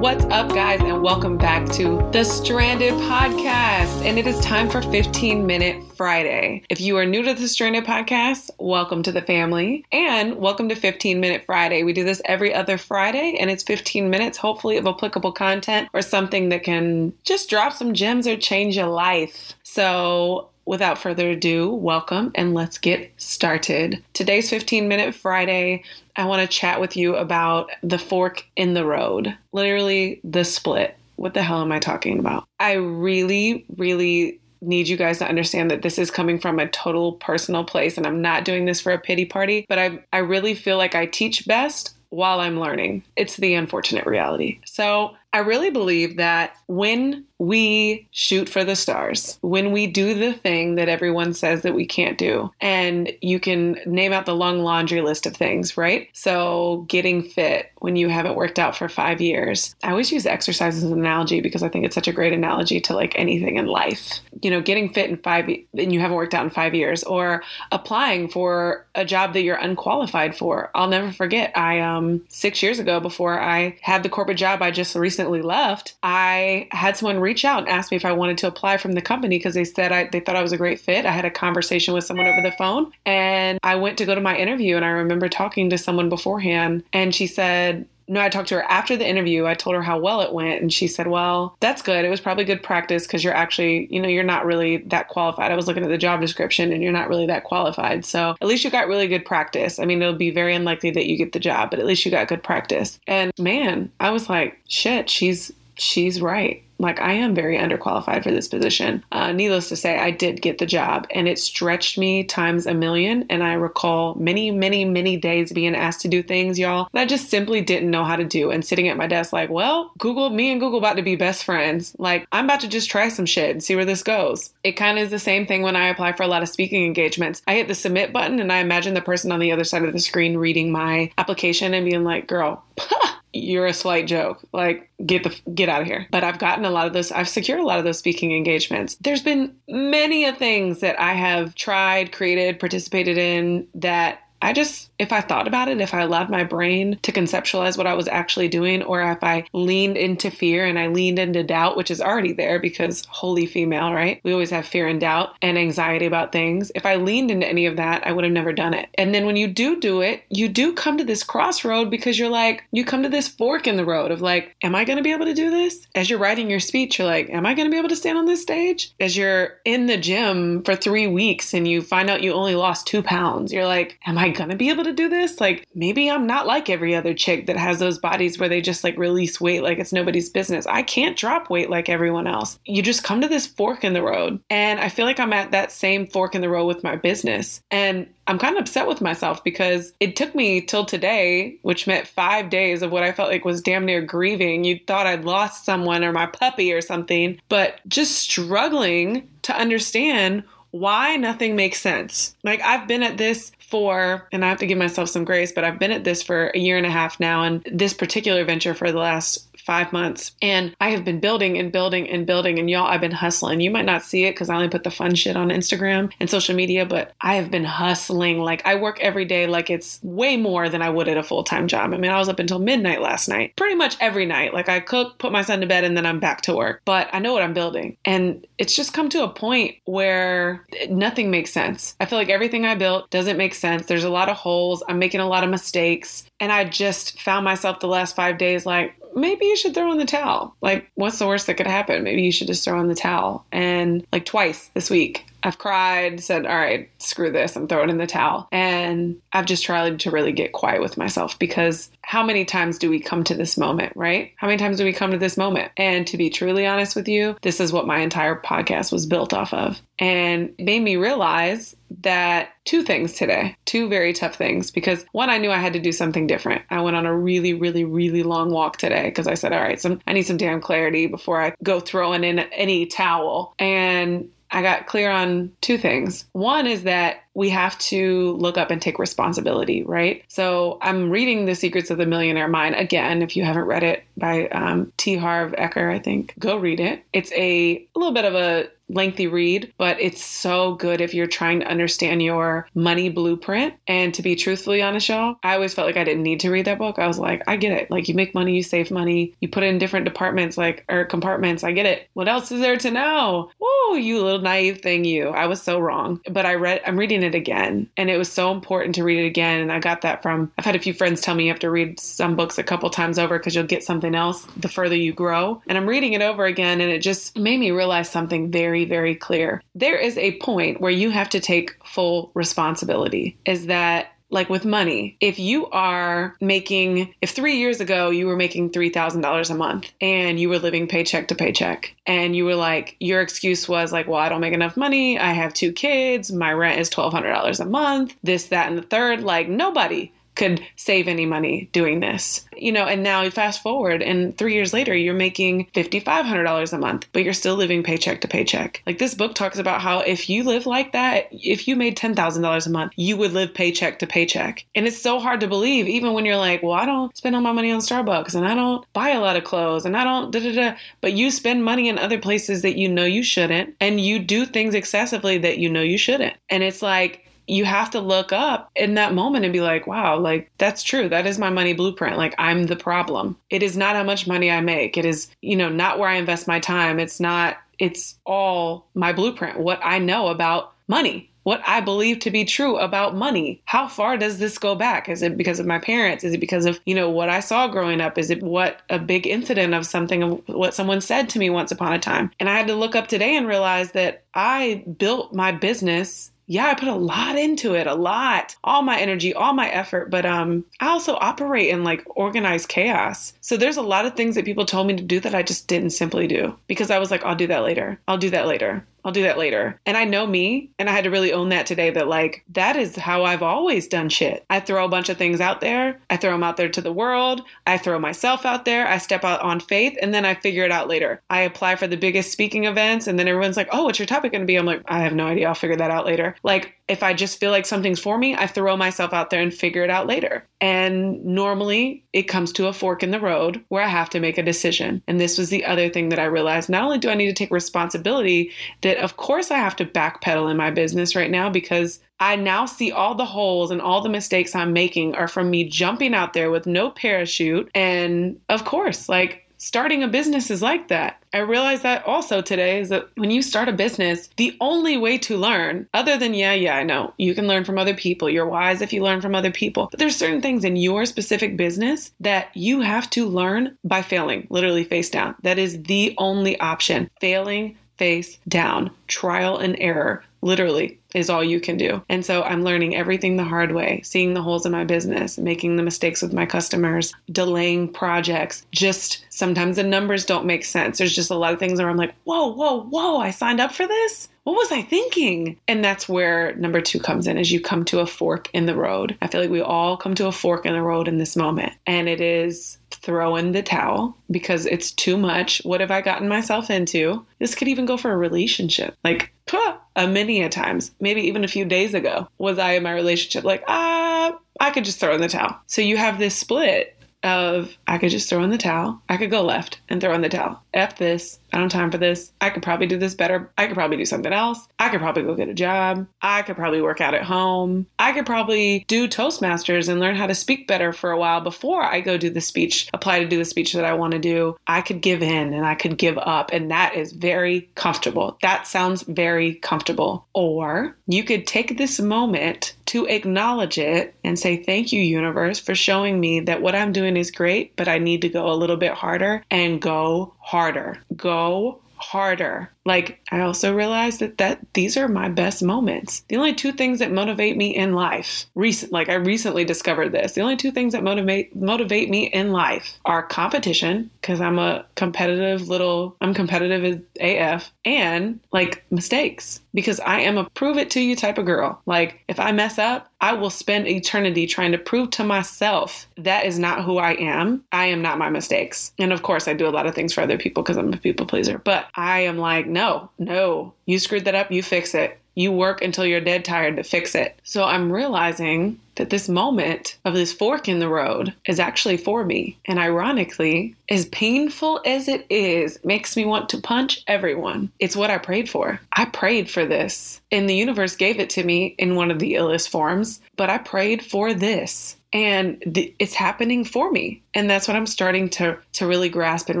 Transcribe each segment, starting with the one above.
What's up, guys, and welcome back to the Stranded Podcast. And it is time for 15 Minute Friday. If you are new to the Stranded Podcast, welcome to the family and welcome to 15 Minute Friday. We do this every other Friday, and it's 15 minutes, hopefully, of applicable content or something that can just drop some gems or change your life. So, without further ado, welcome and let's get started. Today's 15 Minute Friday, I want to chat with you about the fork in the road, literally the split. What the hell am I talking about? I really, really need you guys to understand that this is coming from a total personal place and I'm not doing this for a pity party, but I I really feel like I teach best while I'm learning. It's the unfortunate reality. So, I really believe that when we shoot for the stars, when we do the thing that everyone says that we can't do, and you can name out the long laundry list of things, right? So, getting fit when you haven't worked out for five years. I always use exercise as an analogy because I think it's such a great analogy to like anything in life. You know, getting fit in five and you haven't worked out in five years, or applying for a job that you're unqualified for. I'll never forget. I um six years ago, before I had the corporate job I just recently recently left, I had someone reach out and ask me if I wanted to apply from the company because they said I, they thought I was a great fit. I had a conversation with someone over the phone and I went to go to my interview and I remember talking to someone beforehand and she said, no, I talked to her after the interview. I told her how well it went, and she said, Well, that's good. It was probably good practice because you're actually, you know, you're not really that qualified. I was looking at the job description and you're not really that qualified. So at least you got really good practice. I mean, it'll be very unlikely that you get the job, but at least you got good practice. And man, I was like, Shit, she's she's right like I am very underqualified for this position. Uh, needless to say, I did get the job and it stretched me times a million. And I recall many, many, many days being asked to do things, y'all, that I just simply didn't know how to do. And sitting at my desk, like, well, Google, me and Google about to be best friends. Like, I'm about to just try some shit and see where this goes. It kind of is the same thing when I apply for a lot of speaking engagements. I hit the submit button and I imagine the person on the other side of the screen reading my application and being like, girl, you're a slight joke. Like, get the get out of here. But I've gotten a lot of those. I've secured a lot of those speaking engagements. There's been many a things that I have tried, created, participated in that I just, if I thought about it, if I allowed my brain to conceptualize what I was actually doing, or if I leaned into fear and I leaned into doubt, which is already there because holy female, right? We always have fear and doubt and anxiety about things. If I leaned into any of that, I would have never done it. And then when you do do it, you do come to this crossroad because you're like, you come to this fork in the road of like, am I going to be able to do this? As you're writing your speech, you're like, am I going to be able to stand on this stage? As you're in the gym for three weeks and you find out you only lost two pounds, you're like, am I I gonna be able to do this? Like, maybe I'm not like every other chick that has those bodies where they just like release weight like it's nobody's business. I can't drop weight like everyone else. You just come to this fork in the road. And I feel like I'm at that same fork in the road with my business. And I'm kind of upset with myself because it took me till today, which meant five days of what I felt like was damn near grieving. You thought I'd lost someone or my puppy or something, but just struggling to understand why nothing makes sense. Like, I've been at this for, and I have to give myself some grace, but I've been at this for a year and a half now, and this particular venture for the last five months. And I have been building and building and building. And y'all, I've been hustling. You might not see it because I only put the fun shit on Instagram and social media, but I have been hustling. Like I work every day like it's way more than I would at a full time job. I mean, I was up until midnight last night, pretty much every night. Like I cook, put my son to bed, and then I'm back to work. But I know what I'm building. And it's just come to a point where nothing makes sense. I feel like everything I built doesn't make sense. There's a lot of holes. I'm making a lot of mistakes. And I just found myself the last five days like, maybe you should throw in the towel. Like, what's the worst that could happen? Maybe you should just throw in the towel. And like twice this week, I've cried, said, all right, screw this, I'm throwing in the towel. And I've just tried to really get quiet with myself because how many times do we come to this moment, right? How many times do we come to this moment? And to be truly honest with you, this is what my entire podcast was built off of. And made me realize that two things today, two very tough things, because one, I knew I had to do something different. I went on a really, really, really long walk today because I said, all right, some, I need some damn clarity before I go throwing in any towel. And I got clear on two things. One is that we have to look up and take responsibility, right? So I'm reading The Secrets of the Millionaire Mind again. If you haven't read it by um, T. Harv Eker, I think, go read it. It's a, a little bit of a lengthy read, but it's so good if you're trying to understand your money blueprint. And to be truthfully honest, y'all, I always felt like I didn't need to read that book. I was like, I get it. Like you make money, you save money, you put it in different departments, like or compartments. I get it. What else is there to know? Whoa, you little naive thing, you. I was so wrong. But I read I'm reading it again. And it was so important to read it again. And I got that from I've had a few friends tell me you have to read some books a couple times over because you'll get something else the further you grow. And I'm reading it over again and it just made me realize something very, very clear. There is a point where you have to take full responsibility. Is that like with money, if you are making, if three years ago you were making $3,000 a month and you were living paycheck to paycheck, and you were like, your excuse was like, well, I don't make enough money. I have two kids. My rent is $1,200 a month, this, that, and the third. Like, nobody could save any money doing this. You know, and now you fast forward and 3 years later you're making $5500 a month, but you're still living paycheck to paycheck. Like this book talks about how if you live like that, if you made $10,000 a month, you would live paycheck to paycheck. And it's so hard to believe even when you're like, "Well, I don't spend all my money on Starbucks and I don't buy a lot of clothes and I don't da da da," but you spend money in other places that you know you shouldn't and you do things excessively that you know you shouldn't. And it's like you have to look up in that moment and be like, wow, like that's true. That is my money blueprint. Like I'm the problem. It is not how much money I make. It is, you know, not where I invest my time. It's not, it's all my blueprint, what I know about money. What I believe to be true about money. How far does this go back? Is it because of my parents? Is it because of, you know, what I saw growing up? Is it what a big incident of something of what someone said to me once upon a time? And I had to look up today and realize that I built my business yeah, I put a lot into it, a lot, all my energy, all my effort. But um, I also operate in like organized chaos. So there's a lot of things that people told me to do that I just didn't simply do because I was like, I'll do that later. I'll do that later. I'll do that later. And I know me, and I had to really own that today that, like, that is how I've always done shit. I throw a bunch of things out there, I throw them out there to the world, I throw myself out there, I step out on faith, and then I figure it out later. I apply for the biggest speaking events, and then everyone's like, oh, what's your topic going to be? I'm like, I have no idea. I'll figure that out later. Like, if I just feel like something's for me, I throw myself out there and figure it out later. And normally it comes to a fork in the road where I have to make a decision. And this was the other thing that I realized. Not only do I need to take responsibility, that of course I have to backpedal in my business right now because I now see all the holes and all the mistakes I'm making are from me jumping out there with no parachute. And of course, like starting a business is like that. I realized that also today is that when you start a business, the only way to learn, other than, yeah, yeah, I know, you can learn from other people. You're wise if you learn from other people. But there's certain things in your specific business that you have to learn by failing, literally face down. That is the only option. Failing face down, trial and error, literally is all you can do. And so I'm learning everything the hard way, seeing the holes in my business, making the mistakes with my customers, delaying projects. Just sometimes the numbers don't make sense. There's just a lot of things where I'm like, whoa, whoa, whoa, I signed up for this? What was I thinking? And that's where number two comes in as you come to a fork in the road. I feel like we all come to a fork in the road in this moment. And it is throw in the towel because it's too much. What have I gotten myself into? This could even go for a relationship. Like, puh, a many a times, maybe even a few days ago, was I in my relationship like, ah, I could just throw in the towel. So you have this split of I could just throw in the towel. I could go left and throw in the towel. F this. I don't have time for this. I could probably do this better. I could probably do something else. I could probably go get a job. I could probably work out at home. I could probably do Toastmasters and learn how to speak better for a while before I go do the speech, apply to do the speech that I want to do. I could give in and I could give up. And that is very comfortable. That sounds very comfortable. Or you could take this moment to acknowledge it and say, Thank you, universe, for showing me that what I'm doing is great, but I need to go a little bit harder and go harder. Go harder. Like, I also realized that, that these are my best moments. The only two things that motivate me in life, recent, like I recently discovered this, the only two things that motivate motivate me in life are competition, because I'm a competitive little, I'm competitive as AF, and like mistakes, because I am a prove it to you type of girl. Like, if I mess up, I will spend eternity trying to prove to myself that is not who I am. I am not my mistakes. And of course, I do a lot of things for other people because I'm a people pleaser. But I am like, no, no, you screwed that up, you fix it. You work until you're dead tired to fix it. So I'm realizing that this moment of this fork in the road is actually for me. And ironically, as painful as it is, makes me want to punch everyone. It's what I prayed for. I prayed for this, and the universe gave it to me in one of the illest forms, but I prayed for this and th- it's happening for me. And that's what i'm starting to to really grasp and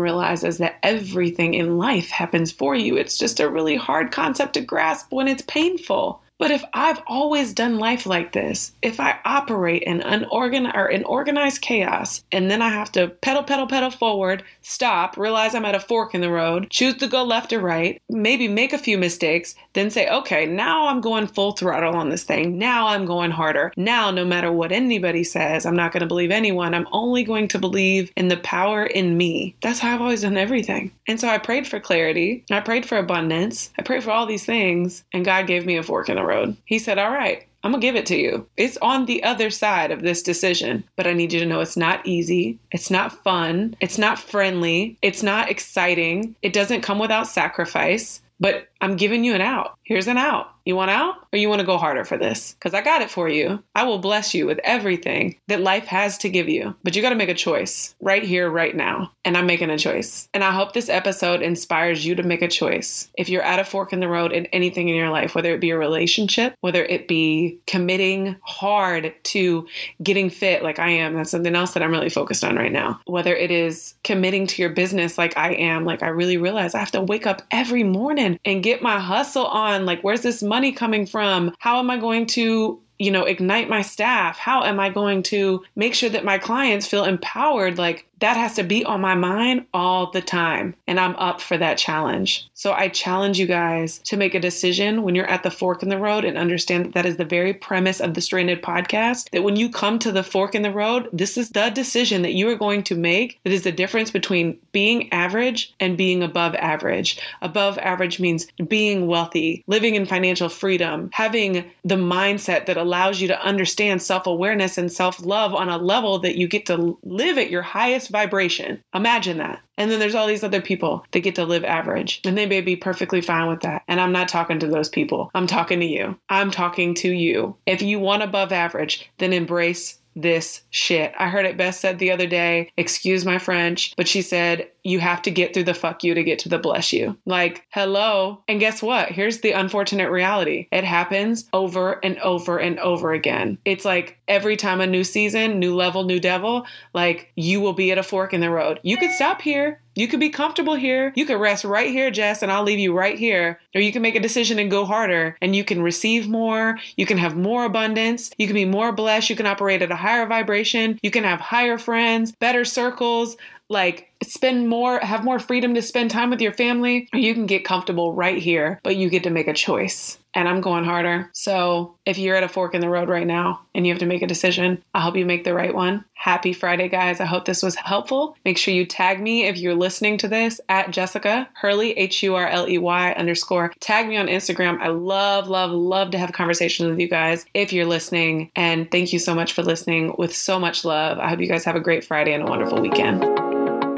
realize is that everything in life happens for you. It's just a really hard concept to grasp when it's painful but if I've always done life like this, if I operate in unorganized or in organized chaos, and then I have to pedal, pedal, pedal forward, stop, realize I'm at a fork in the road, choose to go left or right, maybe make a few mistakes, then say, okay, now I'm going full throttle on this thing. Now I'm going harder. Now, no matter what anybody says, I'm not going to believe anyone. I'm only going to believe in the power in me. That's how I've always done everything. And so I prayed for clarity. I prayed for abundance. I prayed for all these things, and God gave me a fork in the road. He said, All right, I'm gonna give it to you. It's on the other side of this decision, but I need you to know it's not easy. It's not fun. It's not friendly. It's not exciting. It doesn't come without sacrifice, but I'm giving you an out. Here's an out. You want out or you want to go harder for this? Because I got it for you. I will bless you with everything that life has to give you. But you got to make a choice right here, right now. And I'm making a choice. And I hope this episode inspires you to make a choice. If you're at a fork in the road in anything in your life, whether it be a relationship, whether it be committing hard to getting fit like I am, that's something else that I'm really focused on right now. Whether it is committing to your business like I am, like I really realize I have to wake up every morning and get my hustle on. Like, where's this money coming from? How am I going to you know, ignite my staff? How am I going to make sure that my clients feel empowered? Like, that has to be on my mind all the time. And I'm up for that challenge. So I challenge you guys to make a decision when you're at the fork in the road and understand that that is the very premise of the Stranded podcast. That when you come to the fork in the road, this is the decision that you are going to make that is the difference between being average and being above average. Above average means being wealthy, living in financial freedom, having the mindset that allows you to understand self awareness and self love on a level that you get to live at your highest vibration. Imagine that. And then there's all these other people that get to live average and they may be perfectly fine with that. And I'm not talking to those people. I'm talking to you. I'm talking to you. If you want above average, then embrace this shit. I heard it best said the other day, excuse my French, but she said, you have to get through the fuck you to get to the bless you. Like, hello. And guess what? Here's the unfortunate reality it happens over and over and over again. It's like every time a new season, new level, new devil, like you will be at a fork in the road. You could stop here. You could be comfortable here. You could rest right here, Jess, and I'll leave you right here. Or you can make a decision and go harder and you can receive more. You can have more abundance. You can be more blessed. You can operate at a higher vibration. You can have higher friends, better circles, like spend more have more freedom to spend time with your family or you can get comfortable right here but you get to make a choice. And i'm going harder. So if you're at a fork in the road right now and you have to make a decision i hope you make the right one. Happy friday guys. I hope this was helpful. Make sure you tag me if you're listening to this at jessica hurley h-u-r-l-e-y underscore. Tag me on instagram. I love love love to have conversations with you guys if you're listening. And thank you so much for listening with so much love. I hope you guys have a great friday and a wonderful weekend